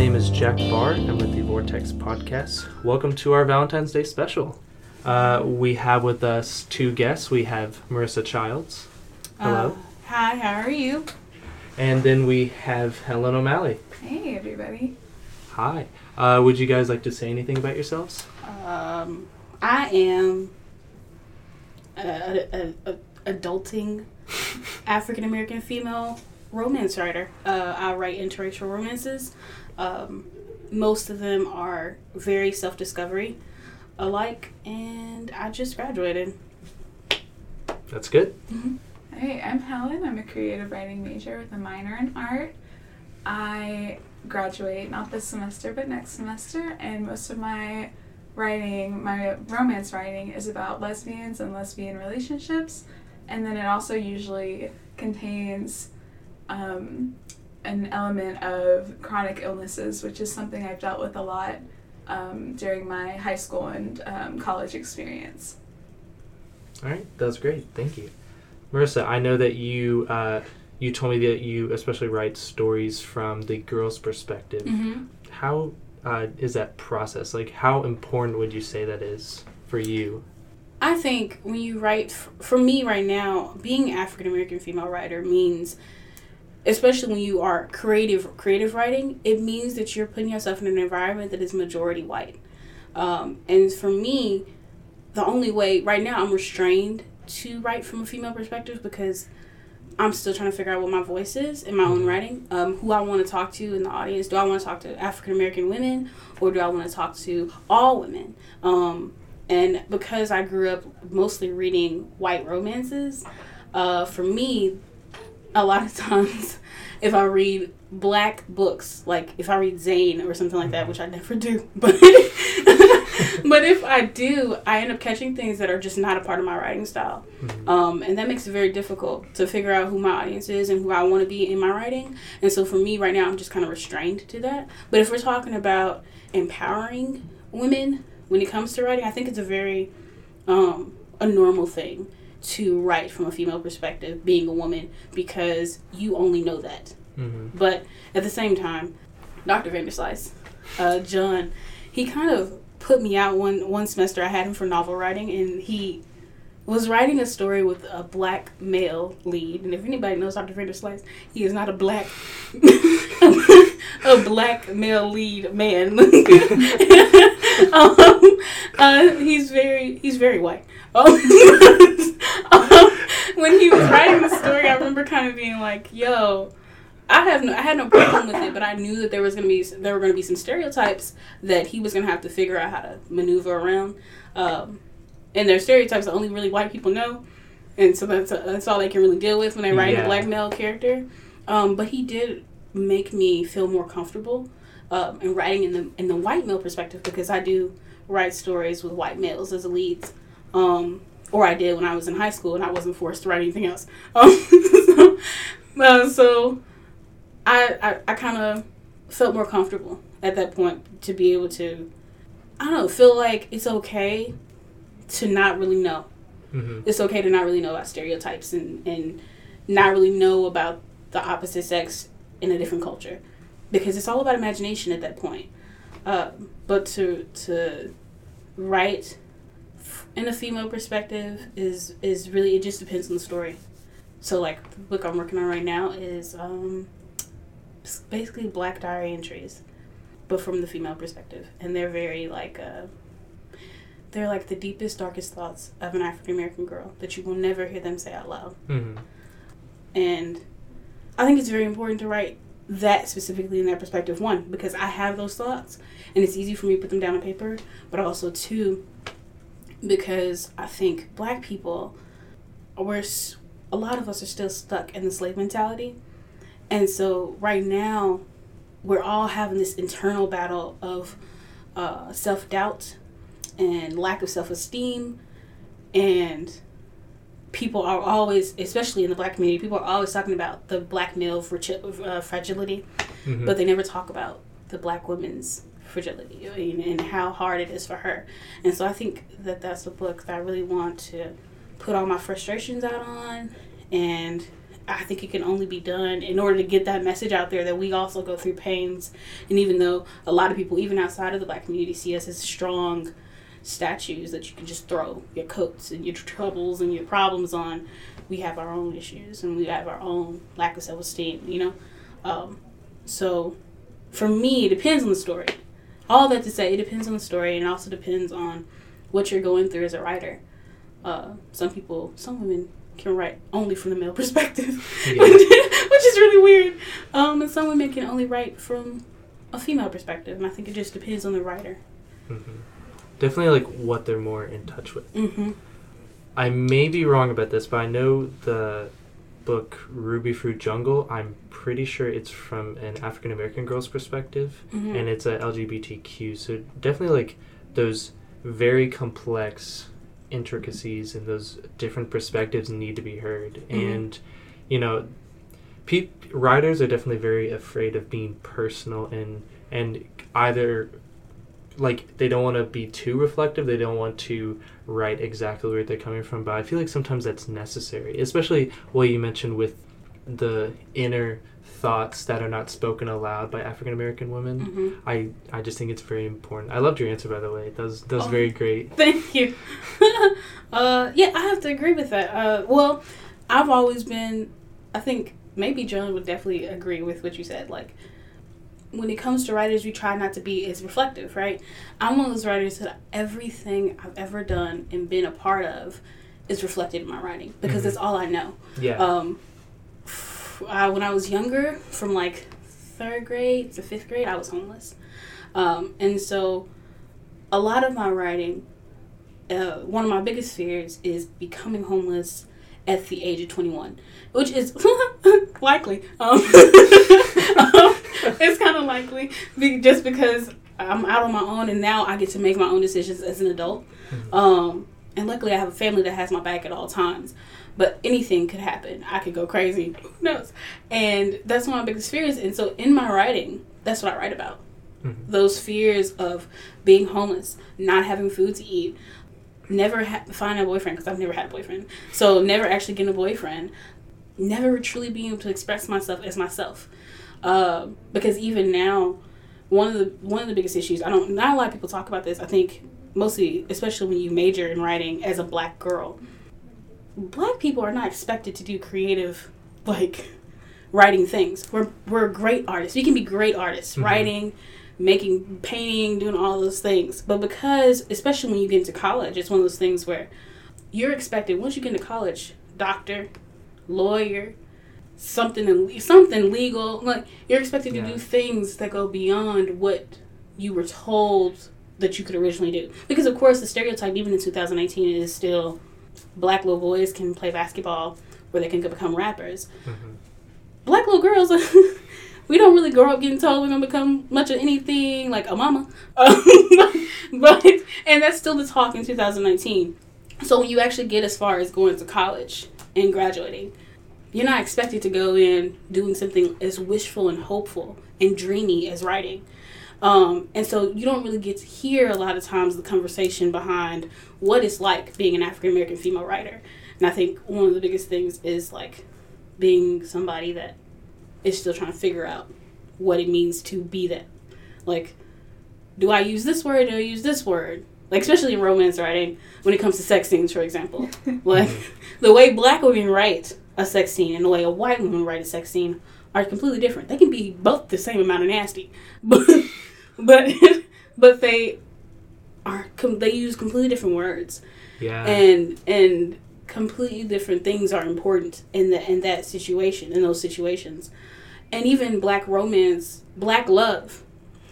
name is Jack Barr. I'm with the Vortex Podcast. Welcome to our Valentine's Day special. Uh, we have with us two guests. We have Marrissa Childs. Hello. Uh, hi, how are you? And then we have Helen O'Malley. Hey, everybody. Hi. Uh, would you guys like to say anything about yourselves? Um, I am a, a, a, a adulting African American female romance writer. Uh, I write interracial romances. Um, most of them are very self discovery alike, and I just graduated. That's good. Hey, I'm Helen. I'm a creative writing major with a minor in art. I graduate not this semester, but next semester, and most of my writing, my romance writing, is about lesbians and lesbian relationships. And then it also usually contains um, an element of chronic illnesses, which is something I've dealt with a lot um, during my high school and um, college experience. All right, that's great. Thank you, Marrissa. I know that you uh, you told me that you especially write stories from the girl's perspective. Mm-hmm. How uh, is that process? Like, how important would you say that is for you? I think when you write, f- for me right now, being African American female writer means, especially when you are creative creative writing, it means that you're putting yourself in an environment that is majority white. Um, and for me, the only way right now I'm restrained to write from a female perspective because I'm still trying to figure out what my voice is in my own writing. Um, who I want to talk to in the audience. Do I want to talk to African American women or do I want to talk to all women? Um, and because I grew up mostly reading white romances, uh, for me, a lot of times, if I read black books, like if I read Zane or something like that, which I never do, but but if I do, I end up catching things that are just not a part of my writing style, um, and that makes it very difficult to figure out who my audience is and who I want to be in my writing. And so for me right now, I'm just kind of restrained to that. But if we're talking about empowering women when it comes to writing, I think it's a very um, a normal thing to write from a female perspective, being a woman, because you only know that. Mm-hmm. But at the same time, Dr. Vanderslice, uh, John, he kind of put me out one one semester. I had him for novel writing, and he was writing a story with a black male lead. And if anybody knows Dr. Vanderslice, he is not a black a black male lead man. um, uh, he's very he's very white. Um, when he was writing the story, I remember kind of being like, "Yo." I have no, I had no problem with it, but I knew that there was gonna be there were gonna be some stereotypes that he was gonna have to figure out how to maneuver around, um, and they're stereotypes that only really white people know, and so that's that's all they can really deal with when they write Yeah. a black male character. Um, but he did make me feel more comfortable um, in writing in the in the white male perspective because I do write stories with white males as leads. Um, or I did when I was in high school and I wasn't forced to write anything else. Um, so, uh, so I, I, I kind of felt more comfortable at that point to be able to, I don't know, feel like it's okay to not really know. Mm-hmm. It's okay to not really know about stereotypes and, and not really know about the opposite sex in a different culture because it's all about imagination at that point. Uh, but to to write in a female perspective is is really it just depends on the story. So like the book I'm working on right now is um, basically black diary entries, but from the female perspective, and they're very like uh, they're like the deepest darkest thoughts of an African American girl that you will never hear them say out loud. Mm-hmm. And I think it's very important to write that specifically in that perspective. One, because I have those thoughts and it's easy for me to put them down on paper, but also two, because I think black people, we're, a lot of us are still stuck in the slave mentality. And so right now, we're all having this internal battle of uh, self doubt and lack of self esteem and people are always, especially in the black community, people are always talking about the black male uh, fragility, Mm-hmm. but they never talk about the black woman's fragility and, and how hard it is for her. And so I think that that's a book that I really want to put all my frustrations out on, and I think it can only be done in order to get that message out there that we also go through pains. And even though a lot of people, even outside of the black community, see us as strong statues that you can just throw your coats and your troubles and your problems on, we have our own issues and we have our own lack of self esteem, you know? Um, so for me, it depends on the story. All that to say, it depends on the story and it also depends on what you're going through as a writer. Uh, some people, some women can write only from the male perspective, Yeah. which is really weird. Um, and some women can only write from a female perspective, and I think it just depends on the writer. hmm Definitely like what they're more in touch with. Mm-hmm. I may be wrong about this, but I know the book Rubyfruit Jungle. I'm pretty sure it's from an African American girl's perspective, Mm-hmm. and it's a LGBTQ. So definitely like those very complex intricacies and those different perspectives need to be heard. Mhm. And you know, pe- writers are definitely very afraid of being personal and and either like they don't want to be too reflective they don't want to write exactly where they're coming from but i feel like sometimes that's necessary especially what you mentioned with the inner thoughts that are not spoken aloud by african american women Mm-hmm. i i just think it's very important i loved your answer by the way that was that was Oh. very great Thank you. uh, yeah, I have to agree with that. Uh, well, I've always been, I think maybe Joan would definitely agree with what you said. Like, when it comes to writers, we try not to be as reflective, right? I'm one of those writers that everything I've ever done and been a part of is reflected in my writing because Mhm. that's all I know. yeah Um, uh, when I was younger, from like third grade to fifth grade, I was homeless. Um, and so a lot of my writing, uh, one of my biggest fears is becoming homeless at the age of 21, which is likely. Um, um, it's kind of likely be, just because I'm out on my own and now I get to make my own decisions as an adult. Mhm. Um, and luckily, I have a family that has my back at all times. But anything could happen. I could go crazy. Who knows? And that's one of my biggest fears. And so in my writing, that's what I write about. Mhm. Those fears of being homeless, not having food to eat, never ha- finding a boyfriend because I've never had a boyfriend. So never actually getting a boyfriend, never truly being able to express myself as myself. Uh, because even now, one of the one of the biggest issues I don't not a lot of people talk about this. I think mostly, especially when you major in writing as a black girl, black people are not expected to do creative like writing things. We're we're great artists. We can be great artists, Mhm. writing, making, painting, doing all those things. But because, especially when you get into college, it's one of those things where you're expected once you get into college, doctor, lawyer, something in- something legal. Like you're expected to Yeah. do things that go beyond what you were told that you could originally do. Because of course, the stereotype even in 2018 is still black little boys can play basketball or they can become rappers. Mhm. Black little girls, we don't really grow up getting told we're gonna become much of anything like a mama. but and that's still the talk in 2019. So when you actually get as far as going to college and graduating, you're not expected to go in doing something as wishful and hopeful and dreamy as writing. Um, and so you don't really get to hear a lot of times the conversation behind what it's like being an African American female writer. And I think one of the biggest things is like being somebody that is still trying to figure out what it means to be that. Like, do I use this word? Do I use this word? Like, especially in romance writing, when it comes to sex scenes, for example. Like, the way black women write a sex scene and the way a white woman write a sex scene are completely different. They can be both the same amount of nasty, but but but they are com- they use completely different words. Yeah. And and completely different things are important in that in that situation in those situations. And even black romance black love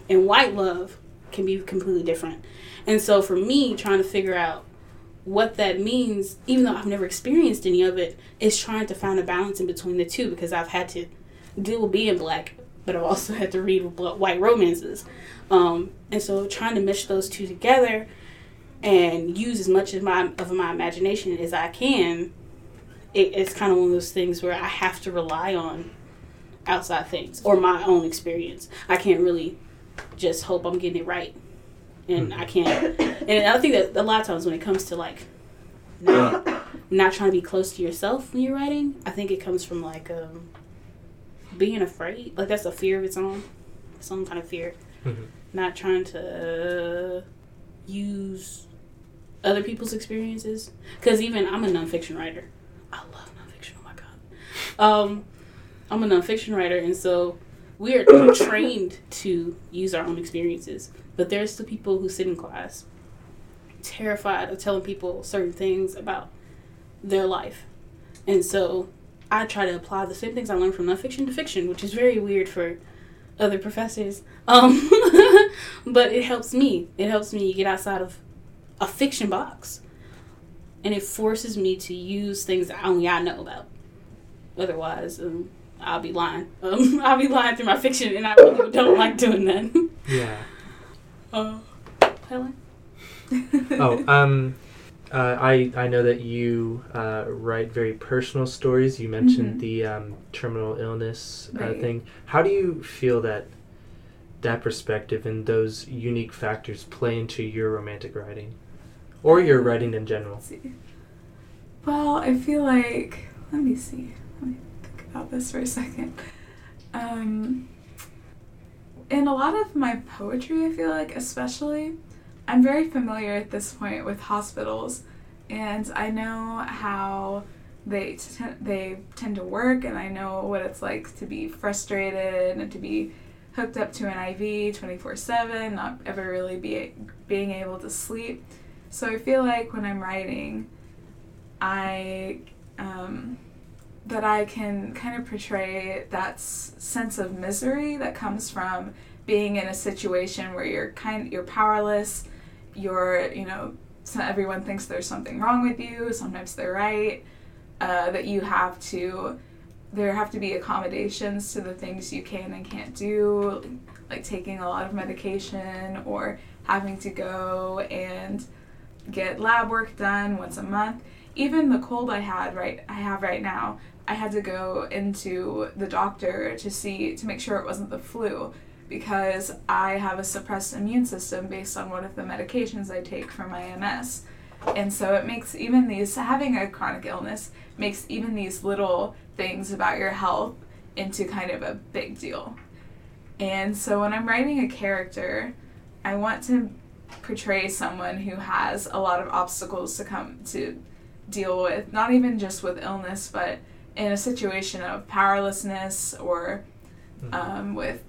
and white love can be completely different. And so for me trying to figure out what that means even though i've never experienced any of it is trying to find a balance in between the two because i've had to deal with being black but i've also had to read white romances um, and so trying to mesh those two together and use as much of my of my imagination as I can, it, it's kind of one of those things where I have to rely on outside things or my own experience. I can't really just hope I'm getting it right, and I can't. And I think that a lot of times when it comes to like not not trying to be close to yourself when you're writing. I think it comes from like um, being afraid. Like that's a fear of its own, some kind of fear. Mhm. Not trying to uh, use other people's experiences. Because even I'm a nonfiction writer. I love nonfiction. Oh my god. Um, I'm a nonfiction writer, and so we are trained to use our own experiences. But there's the people who sit in class terrified of telling people certain things about their life. And so I try to apply the same things I learned from nonfiction to fiction, which is very weird for other professors. Um, but it helps me. It helps me get outside of a fiction box. And it forces me to use things that only I know about. Otherwise, um, I'll be lying. Um, I'll be lying through my fiction, and I really don't like doing that. Yeah. Uh, Helen? Oh, um, uh, I I know that you uh, write very personal stories. You mentioned Mhm. the um, terminal illness uh, Right. thing. How do you feel that that perspective and those unique factors play into your romantic writing, or your writing in general? Well, I feel like let me see. Let me think about this for a second. Um, in a lot of my poetry, I feel like, especially, I'm very familiar at this point with hospitals, and I know how they t- they tend to work, and I know what it's like to be frustrated and to be hooked up to an IV 24/7, not ever really be being able to sleep. So I feel like when I'm writing, I um, that I can kind of portray that sense of misery that comes from being in a situation where you're kind you're powerless, you're you know so everyone thinks there's something wrong with you. Sometimes they're right. Uh, that you have to there have to be accommodations to the things you can and can't do, like taking a lot of medication or having to go and get lab work done once a month. Even the cold I had right I have right now, I had to go into the doctor to see to make sure it wasn't the flu because I have a suppressed immune system based on one of the medications I take for my MS. And so it makes even these having a chronic illness makes even these little things about your health into kind of a big deal. And so when I'm writing a character, I want to portray someone who has a lot of obstacles to come to deal with, not even just with illness, but in a situation of powerlessness or Mhm. um, with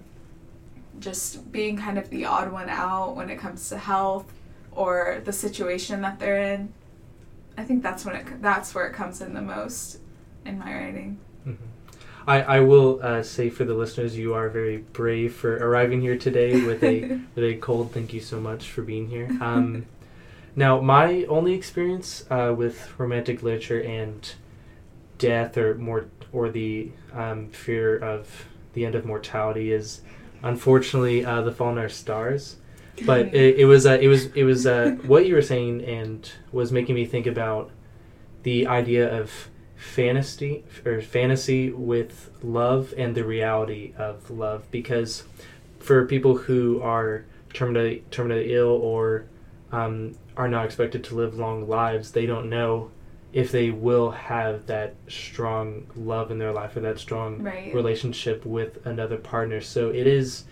just being kind of the odd one out when it comes to health or the situation that they're in. I think that's when it that's where it comes in the most in my writing. Mhm. I, I will uh, say for the listeners, you are very brave for arriving here today with a with a cold. Thank you so much for being here. Um, now, my only experience uh, with romantic literature and death, or more, or the um, fear of the end of mortality, is unfortunately uh, the Fault in Our Stars. But it, it was uh, it was it was uh, what you were saying and was making me think about the idea of fantasy or fantasy with love and the reality of love because for people who are terminally terminally ill or um, are not expected to live long lives they don't know if they will have that strong love in their life or that strong Right. relationship with another partner so it is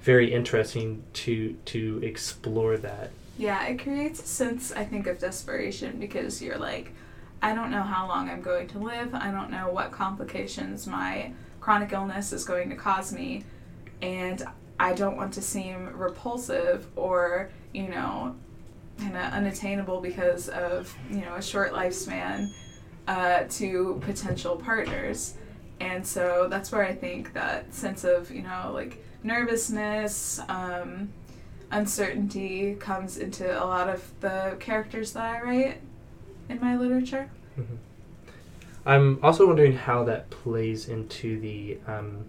very interesting to to explore that Yeah, it creates a sense, I think, of desperation because you're like, I don't know how long I'm going to live. I don't know what complications my chronic illness is going to cause me. And I don't want to seem repulsive or, you know, kind of unattainable because of, you know, a short lifespan uh, to potential partners. And so that's where I think that sense of, you know, like nervousness, um, uncertainty comes into a lot of the characters that I write in my literature. Mhm. I'm also wondering how that plays into the um,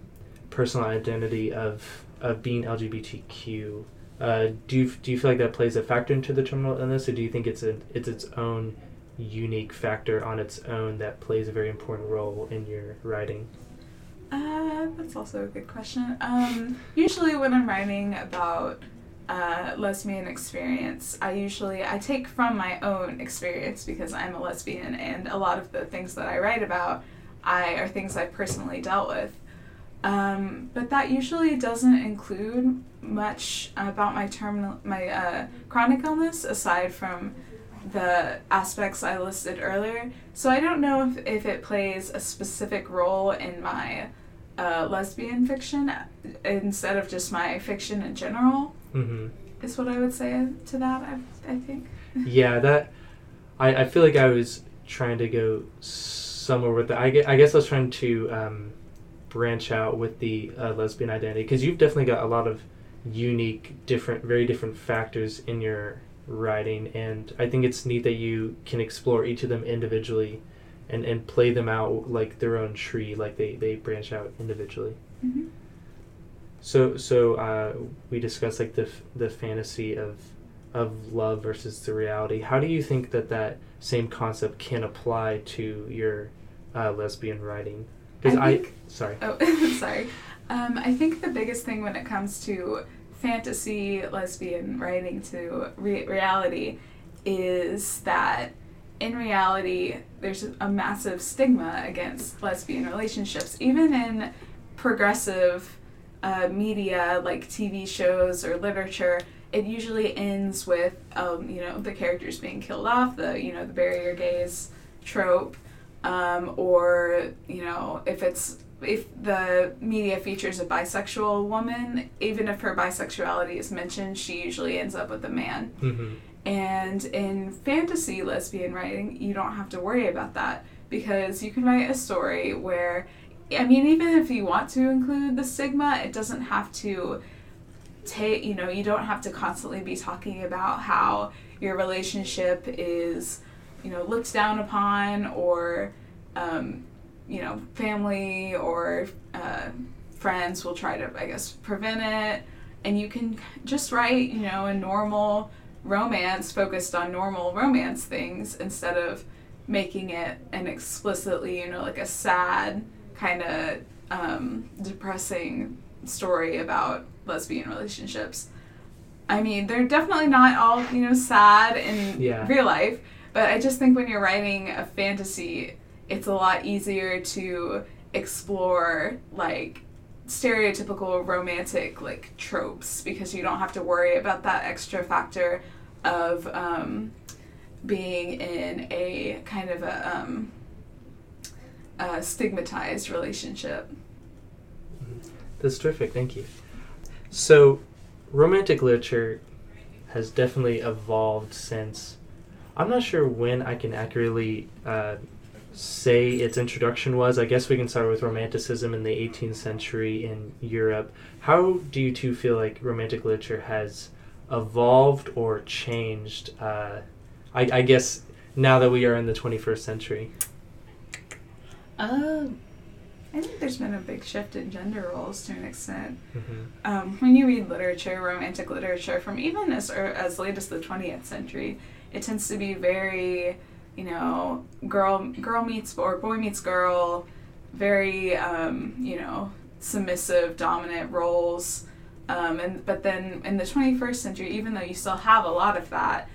personal identity of of being LGBTQ. Uh, do you do you feel like that plays a factor into the terminal illness, or do you think it's a it's its own unique factor on its own that plays a very important role in your writing? Uh, that's also a good question. Um, usually when I'm writing about uh, lesbian experience, I usually I take from my own experience because I'm a lesbian, and a lot of the things that I write about, I are things I've personally dealt with. Um, but that usually doesn't include much about my terminal my uh, chronic illness aside from the aspects I listed earlier. So I don't know if, if it plays a specific role in my uh, lesbian fiction instead of just my fiction in general. Mm-hmm. Is what I would say to that. I, I think. yeah, that I, I feel like I was trying to go somewhere with that. I, I guess I was trying to um, branch out with the uh, lesbian identity because you've definitely got a lot of unique, different, very different factors in your writing, and I think it's neat that you can explore each of them individually and, and play them out like their own tree, like they, they branch out individually. hmm So so uh, we discussed like the f- the fantasy of of love versus the reality. How do you think that that same concept can apply to your uh, lesbian writing? Because I I, think- sorry. Oh, sorry. Um, I think the biggest thing when it comes to fantasy lesbian writing to re- reality is that in reality there's a massive stigma against lesbian relationships, even in progressive uh, media like TV shows or literature. It usually ends with um, you know the characters being killed off, the you know the bury your gays trope, um, or you know if it's if the media features a bisexual woman, even if her bisexuality is mentioned, she usually ends up with a man. Mm-hmm. And in fantasy lesbian writing, you don't have to worry about that because you can write a story where, I mean, even if you want to include the stigma, it doesn't have to take, you know, you don't have to constantly be talking about how your relationship is, you know, looked down upon or, um, you know, family or uh, friends will try to, I guess, prevent it. And you can just write, you know, a normal romance focused on normal romance things instead of making it an explicitly, you know, like a sad kind of um, depressing story about lesbian relationships. I mean, they're definitely not all, you know, sad in Yeah. real life, but I just think when you're writing a fantasy, it's a lot easier to explore like stereotypical romantic like tropes because you don't have to worry about that extra factor of um, being in a kind of a, um, a stigmatized relationship. That's terrific. Thank you. So, romantic literature has definitely evolved since. I'm not sure when I can accurately uh, say its introduction was. I guess we can start with Romanticism in the 18th century in Europe. How do you two feel like romantic literature has evolved or changed? Uh, I, I guess now that we are in the 21st century. Um, I think there's been a big shift in gender roles to an extent. hmm um, when you read literature, romantic literature from even as or as late as the twentieth century, it tends to be very, you know, girl girl meets or boy meets girl, very um, you know submissive, dominant roles. Um, and but then in the twenty first century, even though you still have a lot of that,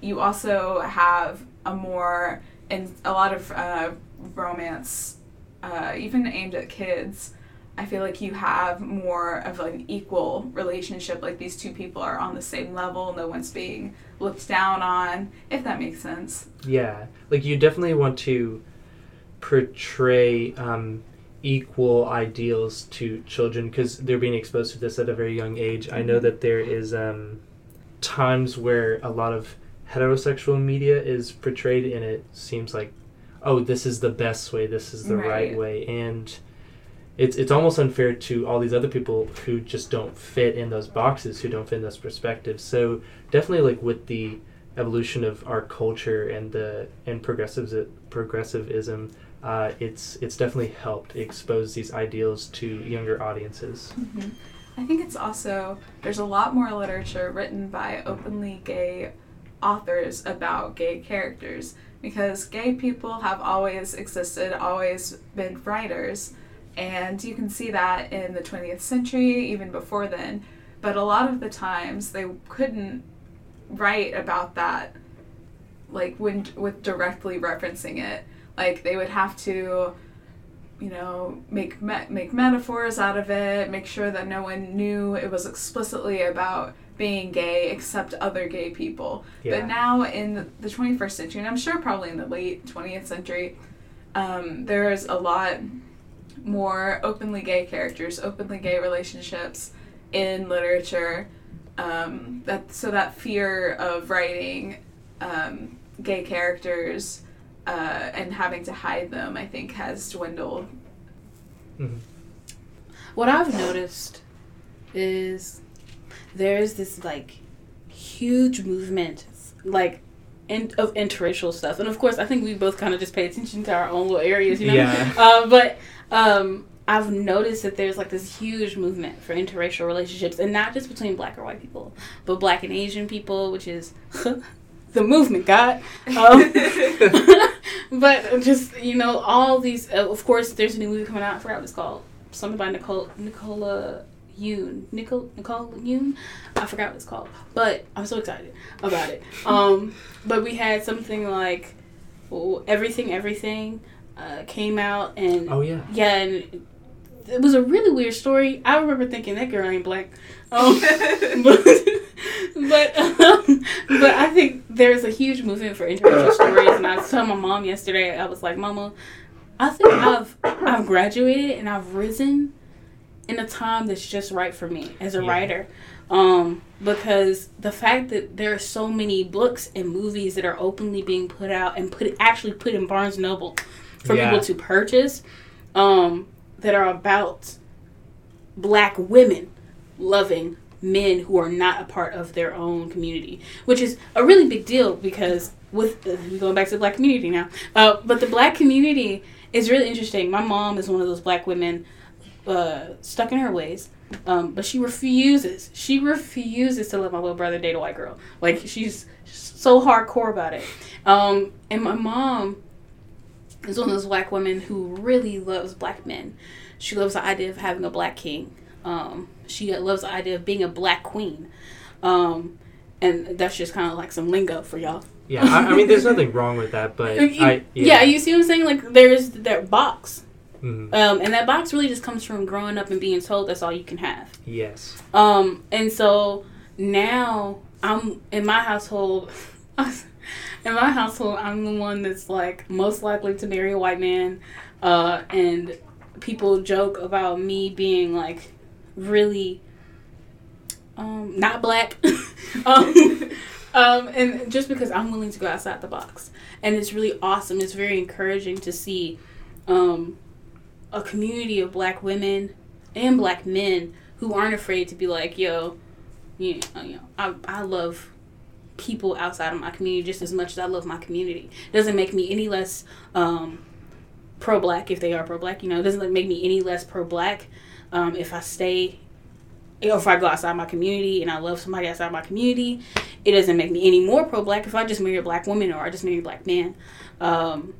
you also have a more and a lot of uh, romance, uh, even aimed at kids. I feel like you have more of an equal relationship. Like these two people are on the same level. No one's being looked down on. If that makes sense. Yeah, like you definitely want to portray um, equal ideals to children because they're being exposed to this at a very young age. I know Mhm. that there is um, times where a lot of heterosexual media is portrayed, and it seems like, oh, this is the best way, this is the right, Right. way, and it's it's almost unfair to all these other people who just don't fit in those boxes, who don't fit in those perspectives. So definitely, like with the evolution of our culture and the and progressives progressivism, uh, it's it's definitely helped expose these ideals to younger audiences. hmm I think it's also there's a lot more literature written by openly gay authors about gay characters because gay people have always existed, always been writers, and you can see that in the 20th century, even before then. but a lot of the times they couldn't write about that like when with directly referencing it like they would have to you know make me- make metaphors out of it make sure that no one knew it was explicitly about being gay except other gay people Yeah. but now in the 21st century and i'm sure probably in the late 20th century um, there's a lot more openly gay characters openly gay relationships in literature um, that so that fear of writing um, gay characters uh, and having to hide them, I think, has dwindled. Mhm. What I've noticed is there's this like huge movement, like in, of interracial stuff, and of course, I think we both kind of just pay attention to our own little areas, you know. Yeah. Uh, but um, I've noticed that there's like this huge movement for interracial relationships, and not just between black or white people, but black and Asian people, which is the movement, God. Um, but just you know, all these. Uh, of course, there's a new movie coming out. I forgot what it's called. Something by Nicole Nicola Yoon. Nicole Nicole Yoon. I forgot what it's called. But I'm so excited about it. Um, but we had something like everything, everything uh, came out, and Oh yeah. yeah, and it was a really weird story. I remember thinking that girl ain't black. Um, but but um, but I think there's a huge movement for interracial stories, and I was telling my mom yesterday. I was like, Mama, I think I've I've graduated and I've risen in a time that's just right for me as a Yeah. writer. Um, because the fact that there are so many books and movies that are openly being put out and put actually put in Barnes Noble for Yeah. people to purchase, um, that are about black women loving men who are not a part of their own community, which is a really big deal because with uh, going back to the black community now, uh, but the black community is really interesting. My mom is one of those black women uh, stuck in her ways. Um, but she refuses. She refuses to let my little brother date a white girl. Like she's so hardcore about it. Um, and my mom is one of those black women who really loves black men. She loves the idea of having a black king. Um, she loves the idea of being a black queen. Um, and that's just kind of like some lingo for y'all. Yeah. I, I mean, there's nothing wrong with that, but You- I yeah. you see what I'm saying? Like there's that box. Mhm. Um, and that box really just comes from growing up and being told that's all you can have. Yes. Um, and so now I'm in my household. in my household, I'm the one that's like most likely to marry a white man. Uh, and people joke about me being like really um, not black. um, um, and just because I'm willing to go outside the box. And it's really awesome. It's very encouraging to see um, a community of black women and black men who aren't afraid to be like, yo, you know, you know I, I love people outside of my community just as much as I love my community. doesn't make me any less um, pro black if they are pro black. You know, doesn't make me any less pro black um, if I stay or if I go outside my community and I love somebody outside my community. It doesn't make me any more pro black if I just marry a black woman or I just marry a black man. Um,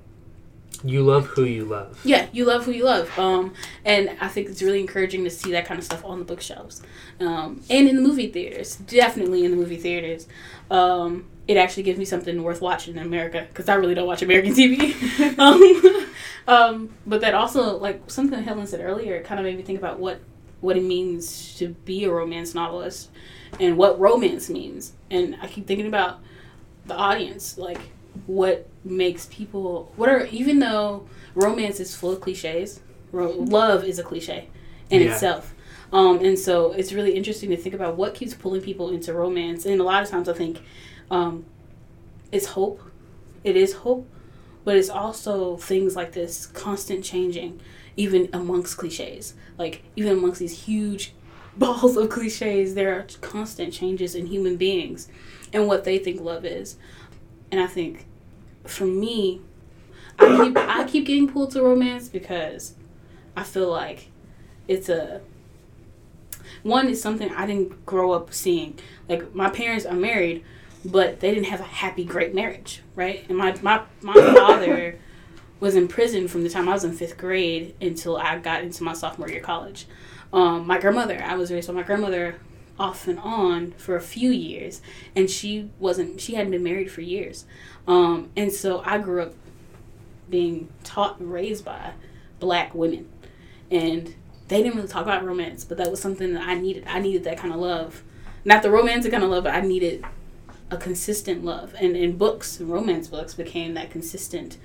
You love who you love. yeah, you love who you love. Um, and I think it's really encouraging to see that kind of stuff on the bookshelves. Um, and in the movie theaters. Definitely in the movie theaters. Um, it actually gives me something worth watching in America because I really don't watch American TV. um, um, but that also, like something Helen said earlier, it kind of made me think about what what it means to be a romance novelist and what romance means. And I keep thinking about the audience, like what makes people what are even though romance is full of cliches, ro- love is a cliche in Yeah. itself. Um, and so it's really interesting to think about what keeps pulling people into romance. And a lot of times I think um, it's hope. It is hope, but it's also things like this constant changing, even amongst cliches. Like even amongst these huge balls of cliches, there are constant changes in human beings and what they think love is. And I think for me, I keep I keep getting pulled to romance because I feel like it's a one is something I didn't grow up seeing. Like my parents are married, but they didn't have a happy, great marriage, right? And my my my father was in prison from the time I was in fifth grade until I got into my sophomore year of college. Um, my grandmother, I was raised by my grandmother, off and on for a few years, and she wasn't. She hadn't been married for years, um, and so I grew up being taught and raised by black women, and they didn't really talk about romance, but that was something that I needed. I needed that kind of love, not the romantic kind of love, but I needed a consistent love, and in books, romance books became that consistent,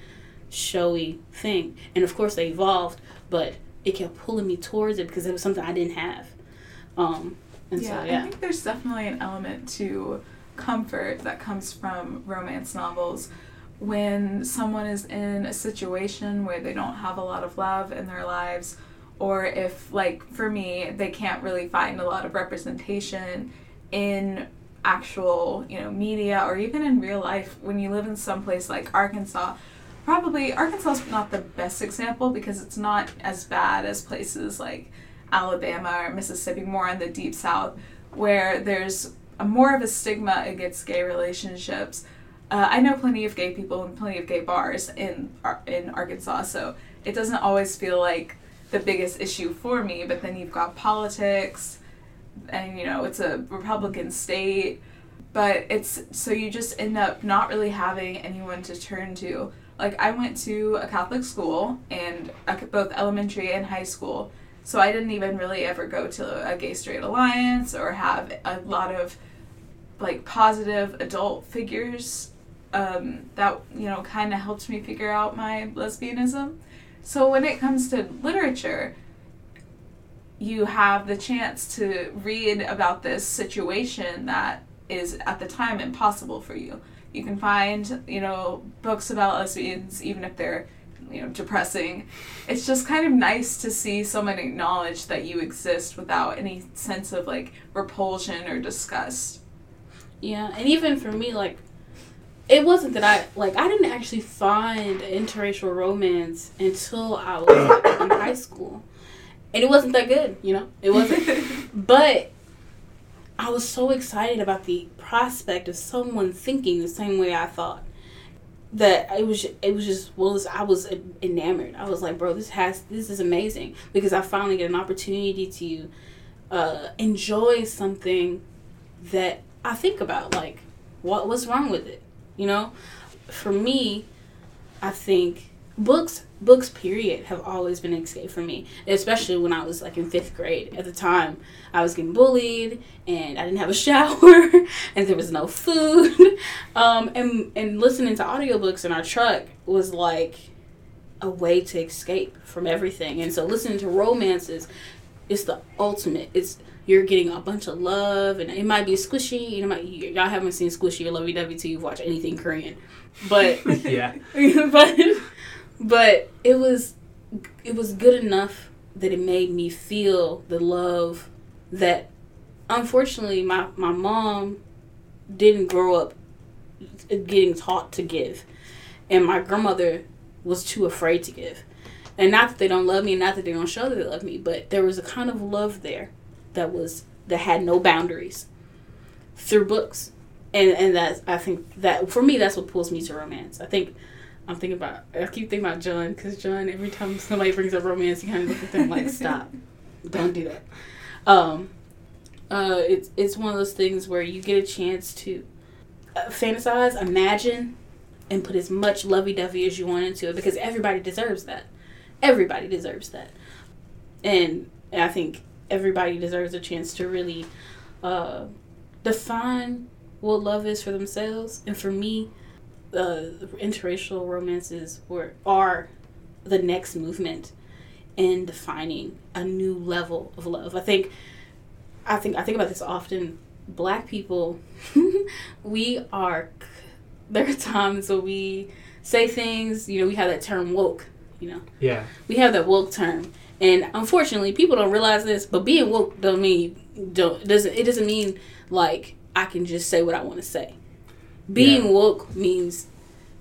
showy thing, and of course they evolved, but it kept pulling me towards it because it was something I didn't have. Um, and yeah, so, yeah. I think there's definitely an element to comfort that comes from romance novels. When someone is in a situation where they don't have a lot of love in their lives, or if, like, for me, they can't really find a lot of representation in actual, you know, media or even in real life, when you live in some place like Arkansas, probably Arkansas is not the best example because it's not as bad as places like Alabama or Mississippi, more in the deep south, where there's a more of a stigma against gay relationships. Uh, I know plenty of gay people and plenty of gay bars in in Arkansas, so it doesn't always feel like the biggest issue for me. But then you've got politics, and you know it's a Republican state, but it's so you just end up not really having anyone to turn to. Like I went to a Catholic school and uh, both elementary and high school, so I didn't even really ever go to a gay straight alliance or have a lot of like positive adult figures um, that you know kind of helped me figure out my lesbianism. So when it comes to literature, you have the chance to read about this situation that is at the time impossible for you. You can find, you know, books about lesbians even if they're, you know, depressing. It's just kind of nice to see someone acknowledge that you exist without any sense of like repulsion or disgust. Yeah, and even for me, like, it wasn't that I like I didn't actually find interracial romance until I was in high school, and it wasn't that good, you know. It wasn't, but I was so excited about the prospect of someone thinking the same way I thought that it was it was just well I was enamored. I was like, bro, this has this is amazing because I finally get an opportunity to uh, enjoy something that I think about like what was wrong with it, you know? For me, I think books books period have always been an escape for me especially when i was like in fifth grade. At the time i was getting bullied and i didn't have a shower and there was no food. Um, and and listening to audiobooks in our truck was like a way to escape from everything. And so listening to romances is the ultimate. It's you're getting a bunch of love and it might be squishy you know might, y'all haven't seen squishy or lovey-dovey till you've watched anything korean. But yeah. but but it was it was good enough that it made me feel the love that unfortunately my, my mom didn't grow up getting taught to give. And my grandmother was too afraid to give. And not that they don't love me not that they don't show that they love me but there was a kind of love there that was that had no boundaries through books. And and that i think that for me that's what pulls me to romance. I think I'm thinking about. I keep thinking about John because John. Every time somebody brings up romance, you kind of look at them like, "Stop, don't do that." Um, uh, it's it's one of those things where you get a chance to uh, fantasize, imagine, and put as much lovey-dovey as you want into it because everybody deserves that. Everybody deserves that, and, and I think everybody deserves a chance to really uh, define what love is for themselves. And for me, uh, interracial romances were are the next movement in defining a new level of love. I think I think I think about this often. Black people, we are. There are times where we say things. You know, we have that term woke. You know. Yeah. We have that woke term, and unfortunately, people don't realize this. But being woke don't mean don't doesn't it doesn't mean like I can just say what I want to say. Being yeah. woke means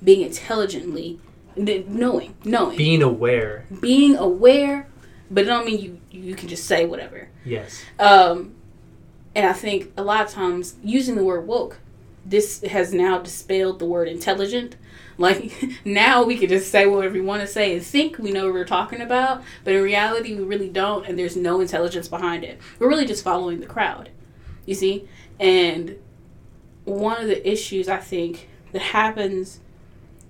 being intelligently knowing, knowing, being aware, being aware, but it don't mean you you can just say whatever. Yes. Um, and I think a lot of times using the word woke, this has now dispelled the word intelligent. Like now we can just say whatever we want to say and think we know what we're talking about, but in reality we really don't, and there's no intelligence behind it. We're really just following the crowd. You see? And one of the issues I think that happens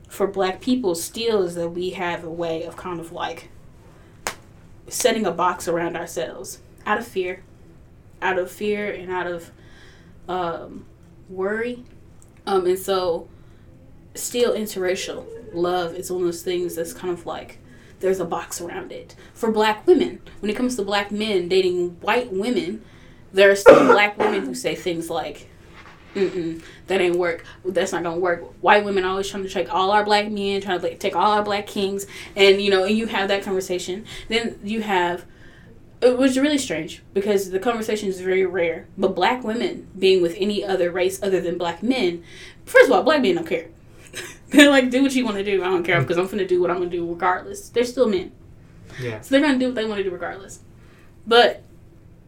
for black people still is that we have a way of kind of like setting a box around ourselves out of fear, out of fear and out of um, worry. Um, and so, still interracial love is one of those things that's kind of like there's a box around it. For black women, when it comes to black men dating white women, there are still black women who say things like, Mm-mm, that ain't work. That's not gonna work. White women always trying to take all our black men, trying to take all our black kings, and you know, and you have that conversation. Then you have, it was really strange because the conversation is very rare. But black women being with any other race other than black men, first of all, black men don't care. they're like, do what you want to do. I don't care because I'm gonna do what I'm gonna do regardless. They're still men, Yeah. so they're gonna do what they want to do regardless. But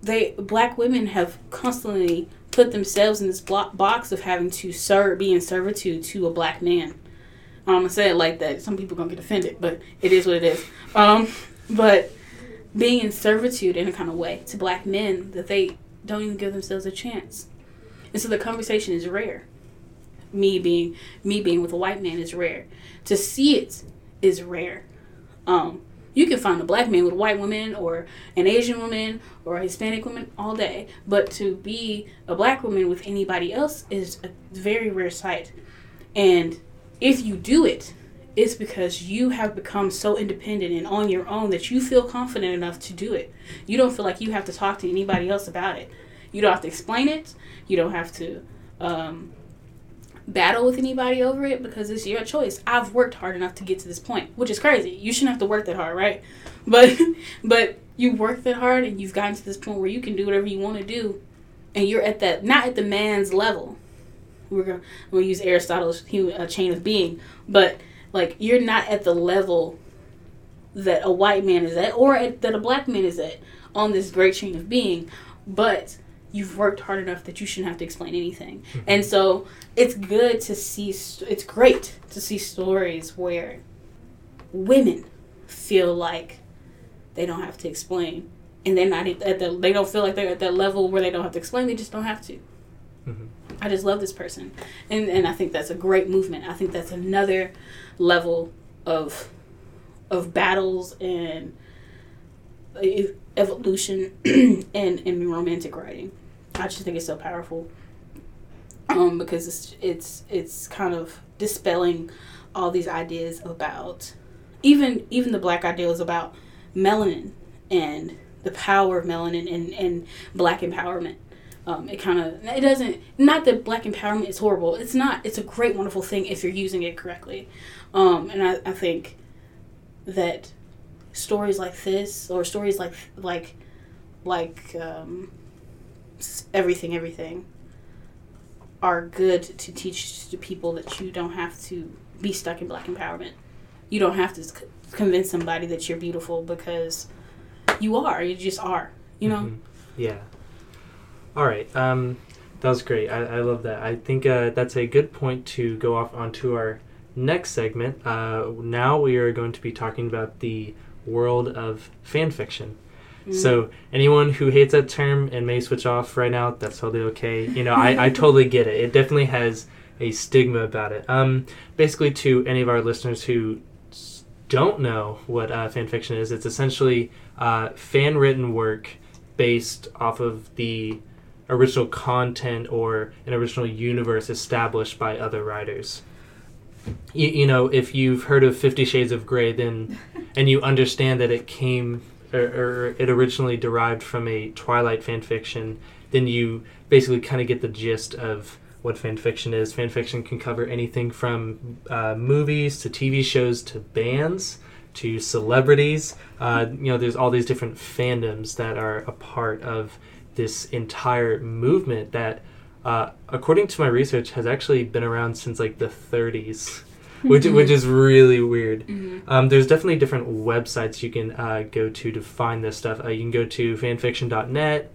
they black women have constantly put themselves in this block box of having to serve, be in servitude to a black man. I'm gonna say it like that. Some people gonna get offended, but it is what it is. Um, but being in servitude in a kind of way to black men that they don't even give themselves a chance, and so the conversation is rare. Me being me being with a white man is rare. To see it is rare. Um, you can find a black man with a white woman or an Asian woman or a Hispanic woman all day, but to be a black woman with anybody else is a very rare sight. And if you do it, it's because you have become so independent and on your own that you feel confident enough to do it. You don't feel like you have to talk to anybody else about it. You don't have to explain it. You don't have to um, battle with anybody over it because it's your choice. I've worked hard enough to get to this point, which is crazy. You shouldn't have to work that hard, right? But but you worked that hard and you've gotten to this point where you can do whatever you want to do, and you're at that not at the man's level. We're gonna we'll use Aristotle's human, uh, chain of being, but like you're not at the level that a white man is at or at, that a black man is at on this great chain of being, but you've worked hard enough that you shouldn't have to explain anything. And so it's good to see, it's great to see stories where women feel like they don't have to explain. And they're not at the, they don't feel like they're at that level where they don't have to explain, they just don't have to. Mhm. I just love this person. And, and I think that's a great movement. I think that's another level of of battles and evolution and in romantic writing. I just think it's so powerful. Um, because it's it's it's kind of dispelling all these ideas about even even the black ideals about melanin and the power of melanin and, and black empowerment. Um, it kind of it doesn't not that black empowerment is horrible. It's not. It's a great wonderful thing if you're using it correctly. Um, and I, I think that stories like this or stories like like like um, everything everything are good to teach to people that you don't have to be stuck in black empowerment. You don't have to c- convince somebody that you're beautiful because you are. You just are. You know. Mhm. Yeah. All right. Um, that was great. I, I love that. I think uh, that's a good point to go off onto our next segment. Uh, now we are going to be talking about the world of fan fiction. Mm. So anyone who hates that term and may switch off right now, that's totally okay. You know, I, I totally get it. It definitely has a stigma about it. Um, basically, to any of our listeners who don't know what uh, fan fiction is, it's essentially uh, fan written work based off of the original content or an original universe established by other writers. You, you know, if you've heard of Fifty Shades of Grey, then and you understand that it came or, or it originally derived from a Twilight fan fiction, then you basically kind of get the gist of what fan fiction is. Fan fiction can cover anything from uh, movies to TV shows to bands to celebrities. Uh, you know, there's all these different fandoms that are a part of this entire movement that, uh, according to my research, has actually been around since like the 30s. Which, which is really weird. Mhm. Um, there's definitely different websites you can uh, go to to find this stuff. Uh, you can go to fanfiction.net,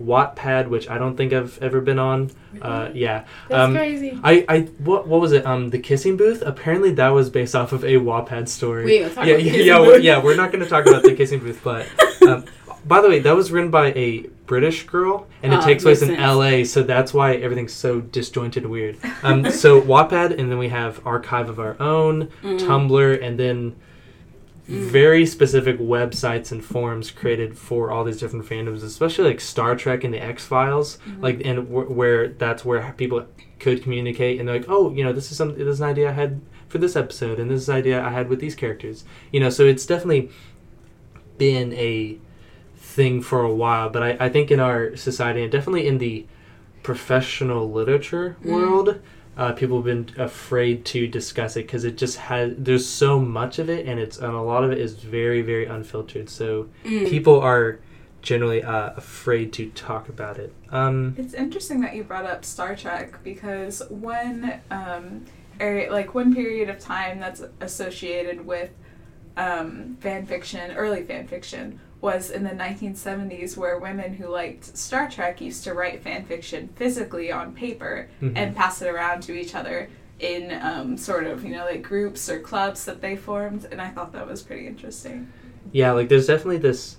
Wattpad, which I don't think I've ever been on. Uh, yeah, That's um, crazy. I, I what what was it? Um, the kissing booth. Apparently, that was based off of a Wattpad story. We ain't gonna talk yeah, about yeah, yeah, we're, yeah. We're not going to talk about the kissing booth, but um, by the way, that was written by a British girl, and it Oh, takes place in sense. L.A., so that's why everything's so disjointed and weird. Um, so Wattpad, and then we have Archive of Our Own, Mm. Tumblr, and then Mm. very specific websites and forums created for all these different fandoms, especially like Star Trek and the X Files, Mm-hmm. like and w- where that's where people could communicate and they're like, oh, you know, this is some this is an idea I had for this episode, and this is an idea I had with these characters, you know. So it's definitely been a thing for a while, but I, I think in our society and definitely in the professional literature Mm. world, uh, people have been afraid to discuss it because it just has there's so much of it and it's and a lot of it is very very unfiltered. So Mm. people are generally uh, afraid to talk about it. Um, It's interesting that you brought up Star Trek because one, um, area, like one period of time that's associated with um, fan fiction, early fan fiction, was in the 1970s, where women who liked Star Trek used to write fan fiction physically on paper mhm. and pass it around to each other in um, sort of you know like groups or clubs that they formed, and I thought that was pretty interesting. Yeah, like there's definitely this.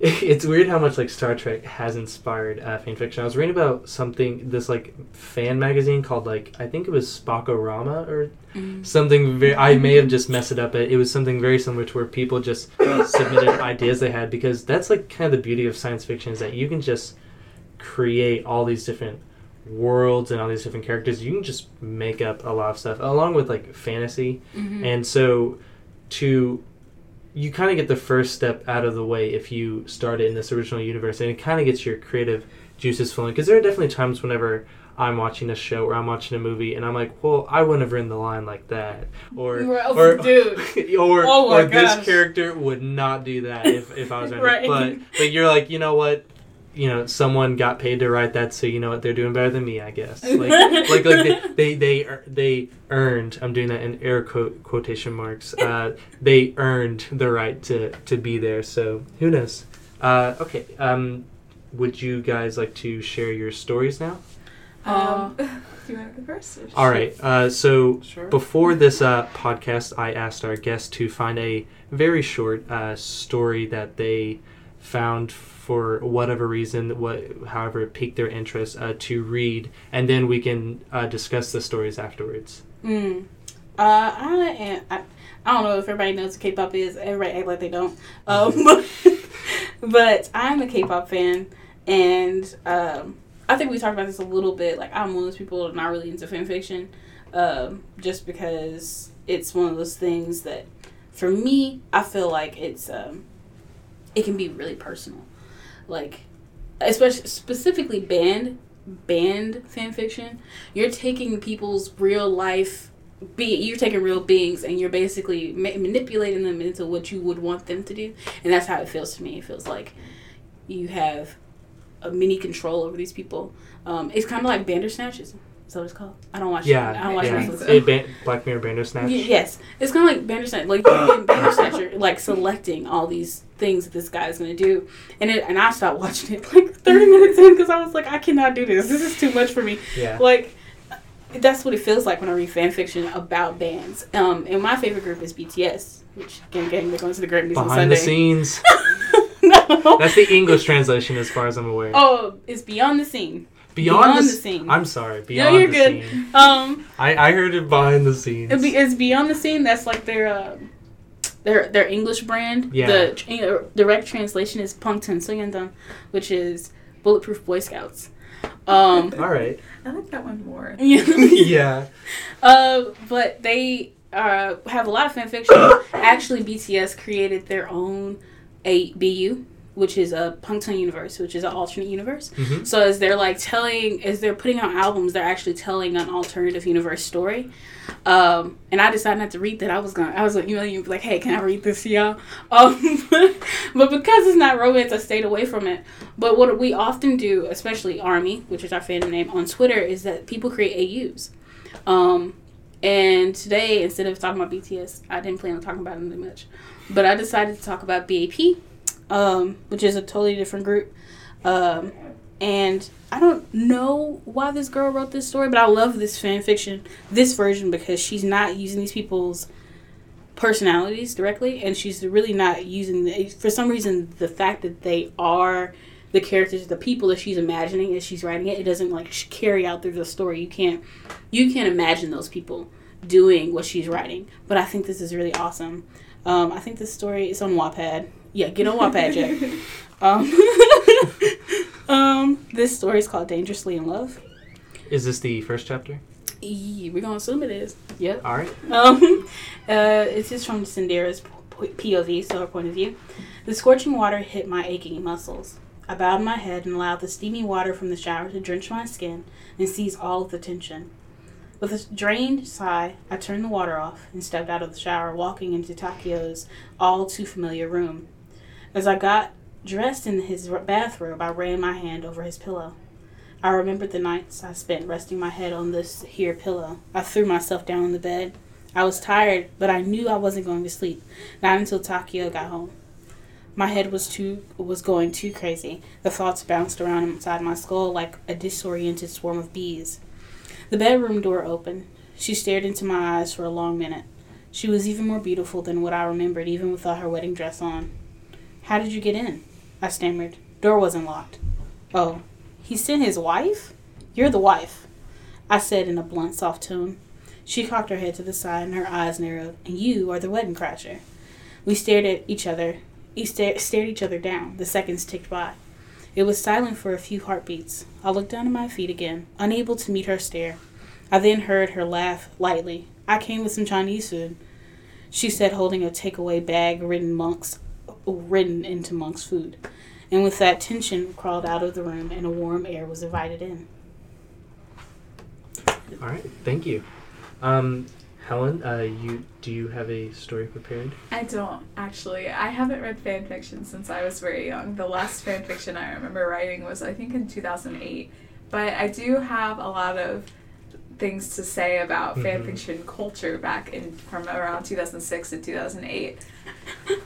It's weird how much like Star Trek has inspired uh, fan fiction. I was reading about something, this like fan magazine called like I think it was Spockorama or Mm. something. Very, I may have just messed it up, but it was something very similar to where people just submitted ideas they had because that's like kind of the beauty of science fiction is that you can just create all these different worlds and all these different characters. You can just make up a lot of stuff along with like fantasy. Mhm. And so to you kind of get the first step out of the way if you start it in this original universe and it kind of gets your creative juices flowing because there are definitely times whenever I'm watching a show or I'm watching a movie and I'm like, well, I wouldn't have written the line like that, or or dude. or, Oh or this character would not do that if, if I was writing Right. it. But but you're like, you know what? You know, someone got paid to write that, so you know what? They're doing better than me, I guess. Like like like they they they, they earned. I'm doing that in air quote, quotation marks. Uh, they earned the right to to be there. So who knows? Uh, okay. Um, would you guys like to share your stories now? Um, do you want to go first? All right. Uh, so Sure. before this uh, podcast, I asked our guests to find a very short uh, story that they found for whatever reason, what, however, it piqued their interest uh, to read, and then we can uh, discuss the stories afterwards. Mm. Uh, I am. I, I don't know if everybody knows what K-pop is. Everybody act like they don't. Um, but I'm a K-pop fan, and um, I think we talked about this a little bit. Like I'm one of those people that are not really into fan fiction, um, just because it's one of those things that, for me, I feel like it's um, it can be really personal, like especially specifically band band fan fiction. You're taking people's real life be you're taking real beings and you're basically ma- manipulating them into what you would want them to do. And that's how it feels to me. It feels like you have a mini control over these people. Um, it's kind of like bandersnatch is that what it's called i don't watch Yeah, i don't watch yeah. A ban- Black Mirror Bandersnatch. Y- yes it's kind of like bandersnatch like bandersnatch you're like selecting all these things that this guy's going to do and it, and i stopped watching it like 30 minutes in because i was like i cannot do this this is too much for me Yeah. like that's what it feels like when I read fan fiction about bands. Um, and my favorite group is BTS, which gang gang they're going to the Grammys on Behind the Sunday. scenes. no. That's the English translation, as far as I'm aware. Oh, it's beyond the scene. Beyond, Beyond the, the Scene. I'm sorry. Beyond the scene. no, you're the good. scene. Um, I, I heard it behind the scenes. it be, it's beyond the scene. That's like their uh, their their English brand. Yeah. The tr- direct translation is Bangtan Sonyeondan, which is Bulletproof Boy Scouts. Um, All right. I like that one more. yeah. Uh, but they uh, have a lot of fan fiction. Actually, BTS created their own a BU, which is a Bangtan universe, which is an alternate universe. Mhm. So as they're like telling, as they're putting out albums, they're actually telling an alternative universe story. Um, and I decided not to read that. I was gonna, I was like, you know, you like, hey, can I read this, to y'all? Um, but because it's not romance, I stayed away from it. But what we often do, especially Army, which is our fandom name on Twitter, is that people create AUs. Um, and today, instead of talking about BTS, I didn't plan on talking about them that much, but I decided to talk about BAP, um, which is a totally different group. Um, and I don't know why this girl wrote this story, but I love this fan fiction, this version, because she's not using these people's personalities directly, and she's really not using. The, for some reason, the fact that they are the characters, the people that she's imagining as she's writing it, it doesn't like carry out through the story. You can't, you can't imagine those people doing what she's writing. But I think this is really awesome. Um, I think this story is on Wattpad. Yeah, get on Wattpad, Jack. Um, um, this story is called Dangerously in Love. Is this the first chapter? Yeah, we're gonna assume it is. Yep. All right. Um, uh, it's just from Cinderella's POV, so her point of view. The scorching water hit my aching muscles. I bowed my head and allowed the steamy water from the shower to drench my skin and seize all of the tension. With a drained sigh, I turned the water off and stepped out of the shower, walking into Takio's all too familiar room. As I got dressed in his bathrobe, I ran my hand over his pillow. I remembered the nights I spent resting my head on this here pillow. I threw myself down on the bed. I was tired, but I knew I wasn't going to sleep, not until Takio got home. My head was too was going too crazy. The thoughts bounced around inside my skull like a disoriented swarm of bees. The bedroom door opened. She stared into my eyes for a long minute. She was even more beautiful than what I remembered, even without her wedding dress on. How did you get in? I stammered. Door wasn't locked. Oh, he sent his wife? You're the wife, I said in a blunt, soft tone. She cocked her head to the side and her eyes narrowed. And you are the wedding crasher. We stared at each other. We sta- stared each other down. The seconds ticked by. It was silent for a few heartbeats. I looked down at my feet again, unable to meet her stare. I then heard her laugh lightly. I came with some Chinese food, she said, holding a takeaway bag written monks, written into monk's food. And with that, tension crawled out of the room, and a warm air was invited in. All right. Thank you. Um, Helen, uh, you do you have a story prepared? I don't actually. I haven't read fan fiction since I was very young. The last fan fiction I remember writing was I think in 2008. But I do have a lot of things to say about fan Mhm. fiction culture back in from around 2006 to 2008.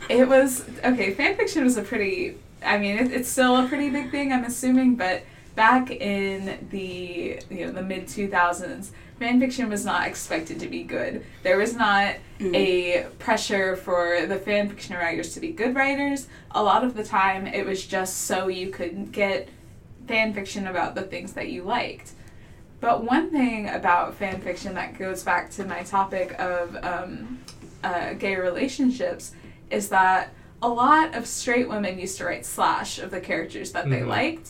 it was okay. Fanfiction was a pretty. I mean, it, it's still a pretty big thing. I'm assuming, but back in the you know the mid 2000s, fan fiction was not expected to be good. There was not a pressure for the fan fiction writers to be good writers. A lot of the time, it was just so you could get fan fiction about the things that you liked. But one thing about fan fiction that goes back to my topic of um, uh, gay relationships is that a lot of straight women used to write slash of the characters that they Mhm. liked.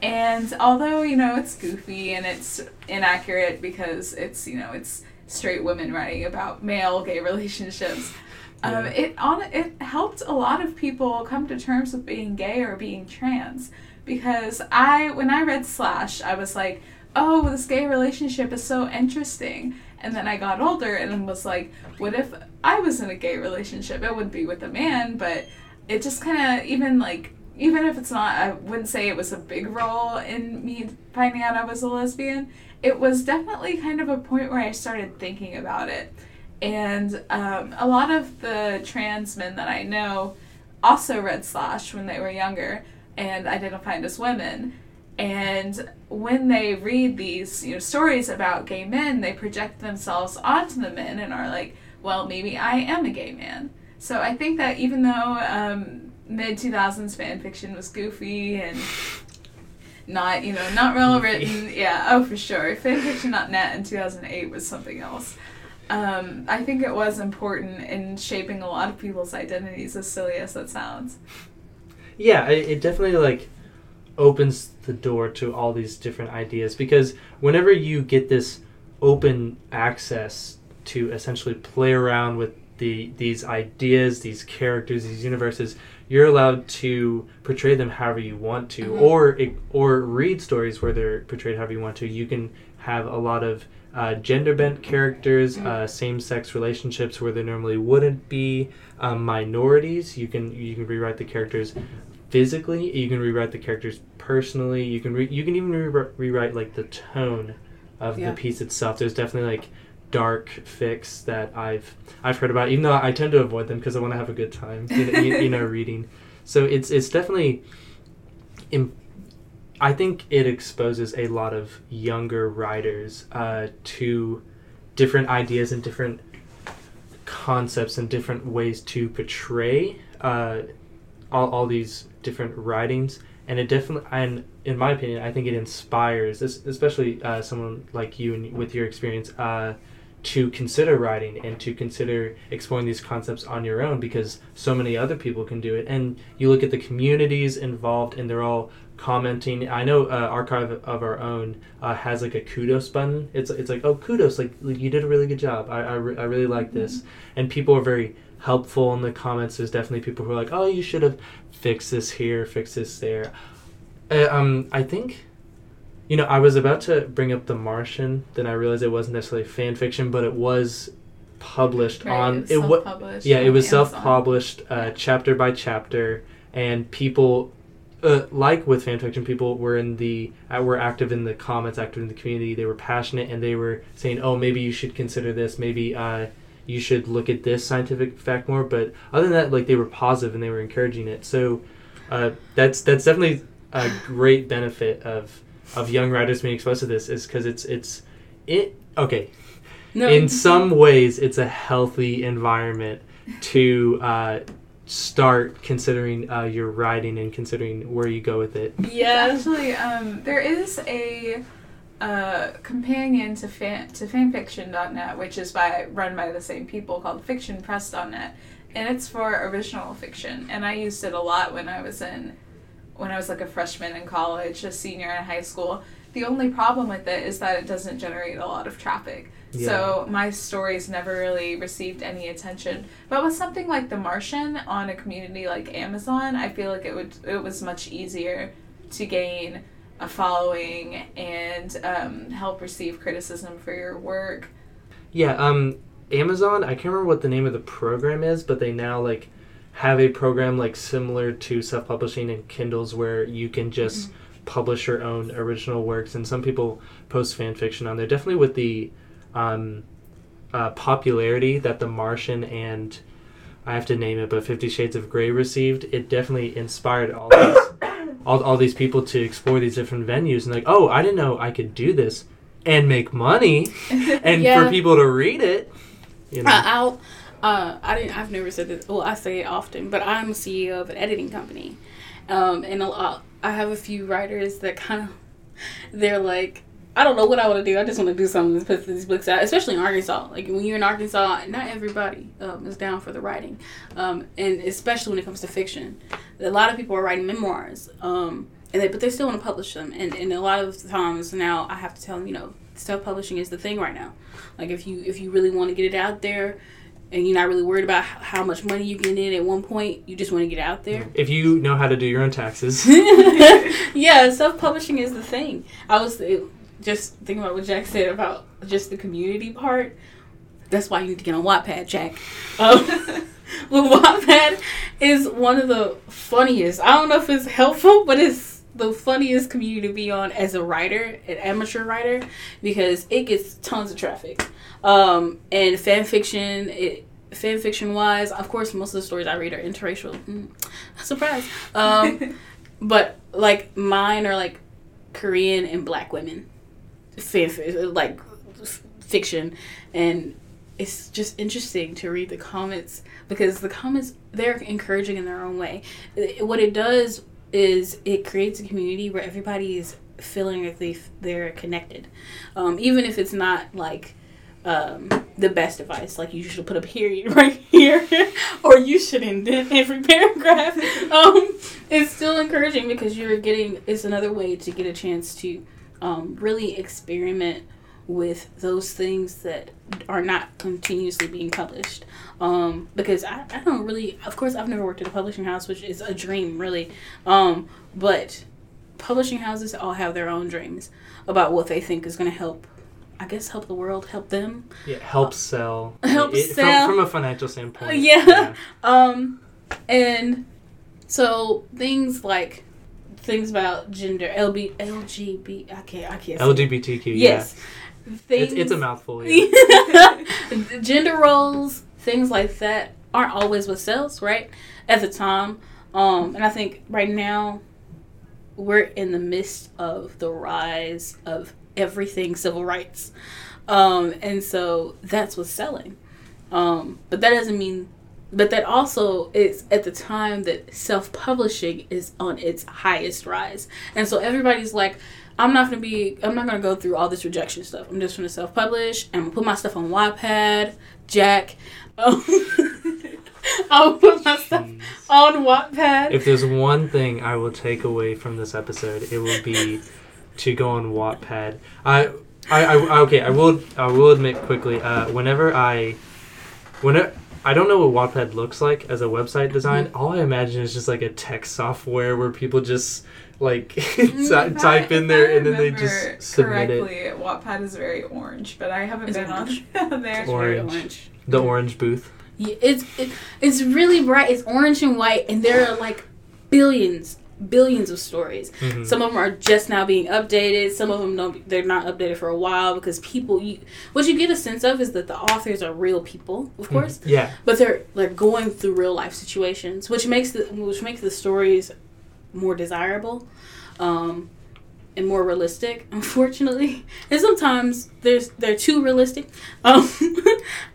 And although, you know, it's goofy and it's inaccurate because it's, you know, it's straight women writing about male gay relationships, um, Yeah. it on it helped a lot of people come to terms with being gay or being trans. Because I when I read Slash, I was like, oh, this gay relationship is so interesting. And then I got older and was like, what if I was in a gay relationship? It wouldn't be with a man, but it just kind of, even like, even if it's not, I wouldn't say it was a big role in me finding out I was a lesbian. It was definitely kind of a point where I started thinking about it. And um, a lot of the trans men that I know also read Slash when they were younger and identified as women. And when they read these, you know, stories about gay men, they project themselves onto the men and are like, well, maybe I am a gay man. So I think that even though um, mid 2000s fan fiction was goofy and not, you know, not well written, yeah, oh, for sure. Fanfiction.net in 2008 was something else. Um, I think it was important in shaping a lot of people's identities, as silly as that sounds. Yeah, it, it definitely like opens the door to all these different ideas because whenever you get this open access to essentially play around with the these ideas, these characters, these universes, you're allowed to portray them however you want to, Mhm. or or read stories where they're portrayed however you want to. You can have a lot of uh, gender bent characters, Mhm. uh, same sex relationships where there normally wouldn't be, um, minorities. You can you can rewrite the characters physically. You can rewrite the characters personally. You can re- you can even re- rewrite like the tone of Yeah. the piece itself. There's definitely like dark fics that I've I've heard about, even though I tend to avoid them because I want to have a good time, you, know- you, you know, reading. So it's it's definitely. I think it exposes a lot of younger writers uh, to different ideas and different concepts and different ways to portray uh, all, all these different writings and it definitely and in my opinion i think it inspires especially uh, someone like you and with your experience uh, to consider writing and to consider exploring these concepts on your own because so many other people can do it. And you look at the communities involved and they're all commenting. I know uh, archive of our own uh, has like a kudos button. It's, it's like oh kudos like you did a really good job. I, I, re- I really like mm-hmm. this. And people are very helpful in the comments. There's definitely people who are like oh you should have fixed this here fix this there. Uh, um, i think you know, I was about to bring up The Martian, then I realized it wasn't necessarily fan fiction, but it was published right, on it was yeah, it was self-published uh, chapter by chapter and people uh, like with fan fiction people were in the uh, were active in the comments active in the community they were passionate and they were saying oh maybe you should consider this maybe uh, you should look at this scientific fact more but other than that like they were positive and they were encouraging it so uh, that's that's definitely a great benefit of of young writers being exposed to this is because it's it's it okay. No. In some ways, it's a healthy environment to uh, start considering uh, your writing and considering where you go with it. Yeah, actually, um, there is a uh, companion to fan to fanfiction.net, which is by run by the same people called fictionpress.net, and it's for original fiction. And I used it a lot when I was in when I was like a freshman in college, a senior in high school. The only problem with it is that it doesn't generate a lot of traffic. Yeah. So my stories never really received any attention. But with something like The Martian on a community like Amazon, I feel like it would it was much easier to gain a following and um, help receive criticism for your work. Yeah, um, Amazon. I can't remember what the name of the program is, but they now like have a program like similar to self-publishing and Kindles where you can just mm-hmm. publish your own original works and some people post fan fiction on there definitely with the um, uh, popularity that the martian and i have to name it but 50 shades of gray received it definitely inspired all these all, all these people to explore these different venues and like oh i didn't know i could do this and make money and yeah. for people to read it you know. uh, I'll uh, I didn't. I've never said this. Well, I say it often, but I'm a CEO of an editing company, um, and a lot. I have a few writers that kind of, they're like, I don't know what I want to do. I just want to do something to put these books out, especially in Arkansas. Like when you're in Arkansas, not everybody um, is down for the writing, um, and especially when it comes to fiction. A lot of people are writing memoirs, um, and they but they still want to publish them. And and a lot of times now, I have to tell them, you know, self publishing is the thing right now. Like if you if you really want to get it out there, and you're not really worried about how much money you get in at one point. You just want to get out there. If you know how to do your own taxes. yeah, self publishing is the thing. I was just thinking about what Jack said about just the community part. That's why you need to get on Wattpad, Jack. Um, well, Wattpad is one of the funniest. I don't know if it's helpful, but it's the funniest community to be on as a writer, an amateur writer, because it gets tons of traffic. Um, and fan fiction, it, fan fiction wise, of course, most of the stories I read are interracial. Mm, surprise. Um, but like mine are like Korean and black women, fan like fiction, and it's just interesting to read the comments because the comments they're encouraging in their own way. What it does is it creates a community where everybody is feeling like they they're connected, um, even if it's not like um, the best advice. Like you should put a period right here, or you should indent every paragraph. Um, it's still encouraging because you're getting. It's another way to get a chance to um, really experiment with those things that are not continuously being published. Um, because I, I don't really, of course, I've never worked at a publishing house, which is a dream, really. Um, but publishing houses all have their own dreams about what they think is going to help I guess help the world, help them. Yeah, help sell. Help it, sell from, from, a financial standpoint. Yeah. yeah. Um, and so things like things about gender, LB, LGB, I can't, I can't. LGBTQ. Yes. Things, it's, it's a mouthful. Yeah. gender roles, things like that aren't always what sells, right? At the time, um, and I think right now we're in the midst of the rise of everything civil rights. Um, and so that's what's selling. Um, but that doesn't mean. But that also is at the time that self publishing is on its highest rise, and so everybody's like, I'm not gonna be. I'm not gonna go through all this rejection stuff. I'm just gonna self publish. I'm gonna put my stuff on Wattpad, Jack. Um, I'll put my stuff on Wattpad. If there's one thing I will take away from this episode, it will be to go on Wattpad. I, I, I okay. I will. I will admit quickly. Uh, whenever I, whenever I don't know what Wattpad looks like as a website design. All I imagine is just like a tech software where people just like Mm, ty- I- type in if there and then they remember just submit it. correctly, Wattpad is very orange, but I haven't It's been orange. on there. It's very Orange. The orange booth. Yeah, it's it, it's really bright. It's orange and white, and there are like billions, billions of stories. Mhm. Some of them are just now being updated. Some of them don't. They're not updated for a while because people. You, what you get a sense of is that the authors are real people, of course, Yeah. but they're like going through real life situations, which makes the which makes the stories more desirable. Um, and more realistic, unfortunately. And sometimes there's they're too realistic. Um,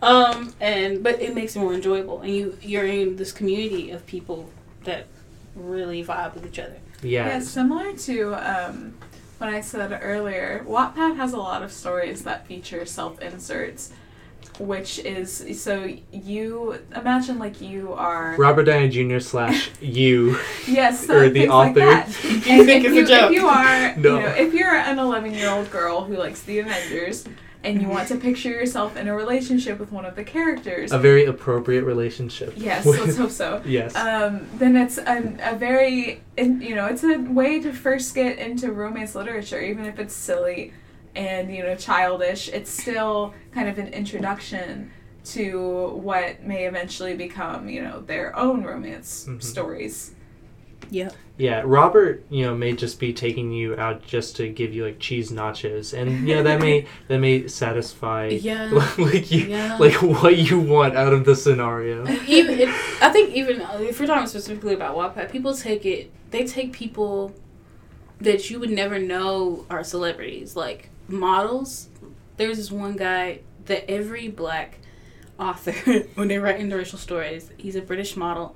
um, and but it makes it more enjoyable, and you you're in this community of people that really vibe with each other. Yeah. Yeah, similar to um, what I said earlier, Wattpad has a lot of stories that feature self inserts, which is so you imagine like you are Robert Downey Jr. slash you. yes or the things like author. that. You And think if it's you, a joke? If you are, No. you know, if you're an 11 year old girl who likes the Avengers and you want to picture yourself in a relationship with one of the characters, A very appropriate relationship. yes, let's hope so. yes. Um, then it's a, a very, you know, it's a way to first get into romance literature, even if it's silly and, you know, childish. It's still kind of an introduction to what may eventually become, you know, their own romance Mhm. stories. Yep. Yeah, Robert, you know, may just be taking you out just to give you like cheese nachos, and you know that may that may satisfy Yeah. like you Yeah. like what you want out of the scenario. even it, I think even uh, if we're talking specifically about Wattpad, people take it. They take people that you would never know are celebrities, like models. There's this one guy that every black author, when they write interracial stories, he's a British model,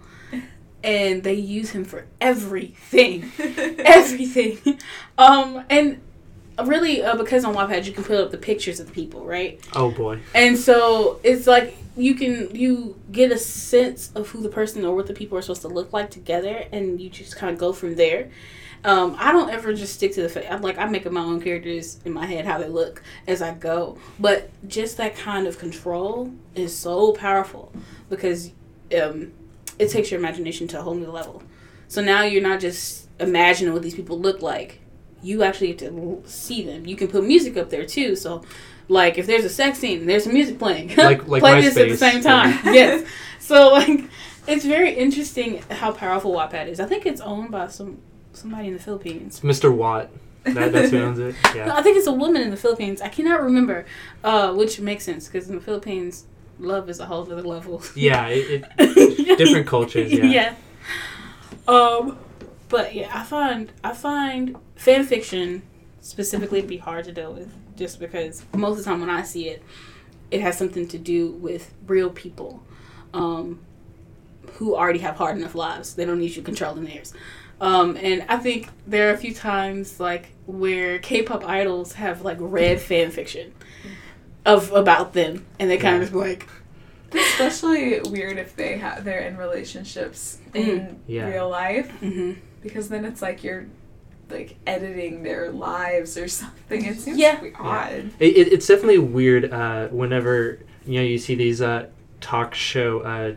and they use him for everything, everything. Um, and really, uh, because on Wattpad you can put up the pictures of the people, right? Oh boy. And so it's like you can you get a sense of who the person or what the people are supposed to look like together, and you just kind of go from there. Um, I don't ever just stick to the face. I'm like I make up my own characters in my head how they look as I go, but just that kind of control is so powerful because um, it takes your imagination to a whole new level. So now you're not just imagining what these people look like. You actually get to see them. You can put music up there too. So, like, if there's a sex scene there's some music playing, Like- like play this at the same time. yes. So, like, it's very interesting how powerful Wattpad is. I think it's owned by some somebody in the Philippines. Mr. Watt. That, that's who owns it. No, Yeah. I think it's a woman in the Philippines. I cannot remember, uh, which makes sense because in the Philippines, love is a whole other level. Yeah. It, it, different cultures, yeah. Yeah. Um, but yeah, I find I find fan fiction specifically to be hard to deal with, just because most of the time when I see it, it has something to do with real people, um, who already have hard enough lives. They don't need you controlling theirs. Um, and I think there are a few times like where K-pop idols have like read fan fiction of about them, and they kind of just like, Especially weird if they have they're in relationships in Yeah. real life hmm because then it's like you're like editing their lives or something. It seems Yeah. yeah. odd. it, it, it's definitely weird uh, whenever you know you see these uh, talk show uh,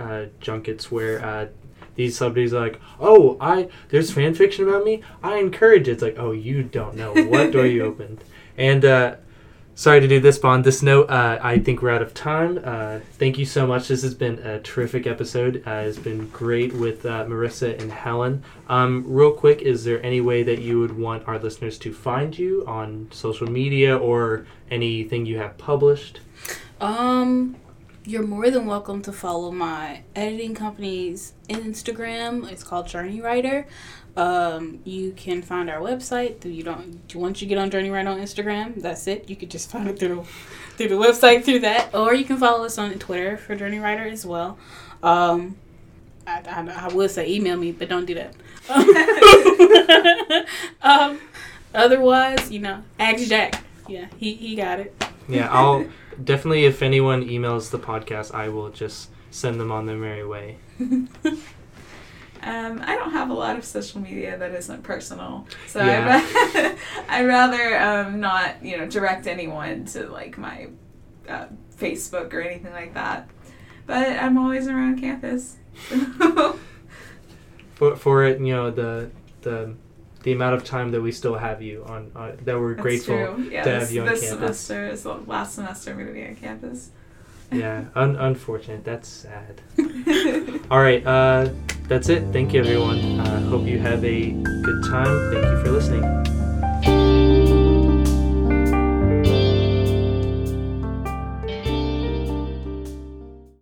uh, junkets where uh, these celebrities are like, "Oh, I there's fan fiction about me. I encourage it." It's like, "Oh, you don't know what door you opened." And uh, sorry to do this, Bond. this note, uh, I think we're out of time. Uh, thank you so much. This has been a terrific episode. Uh, it's been great with uh, Marrissa and Helen. Um, real quick, is there any way that you would want our listeners to find you on social media or anything you have published? Um, you're more than welcome to follow my editing company's Instagram. It's called Journey Writer. Um, you can find our website. You don't once you get on Journey Writer on Instagram, that's it. You could just find it through the, through the website through that, or you can follow us on Twitter for Journey Writer as well. Um, I, I, I would say email me, but don't do that. um, otherwise, you know, ask Jack. Yeah, he, he got it. Yeah, I'll definitely. If anyone emails the podcast, I will just send them on their merry way. Um, I don't have a lot of social media that isn't personal, so Yeah. I'd, I'd rather um, not, you know, direct anyone to like my uh, Facebook or anything like that. But I'm always around campus. For for it, you know the the the amount of time that we still have you on uh, that we're That's grateful. Yeah, to this, have you on this campus. semester is the last semester I'm going to be on campus. Yeah, un- unfortunate. That's sad. All right, uh, that's it. Thank you, everyone. Uh, hope you have a good time. Thank you for listening.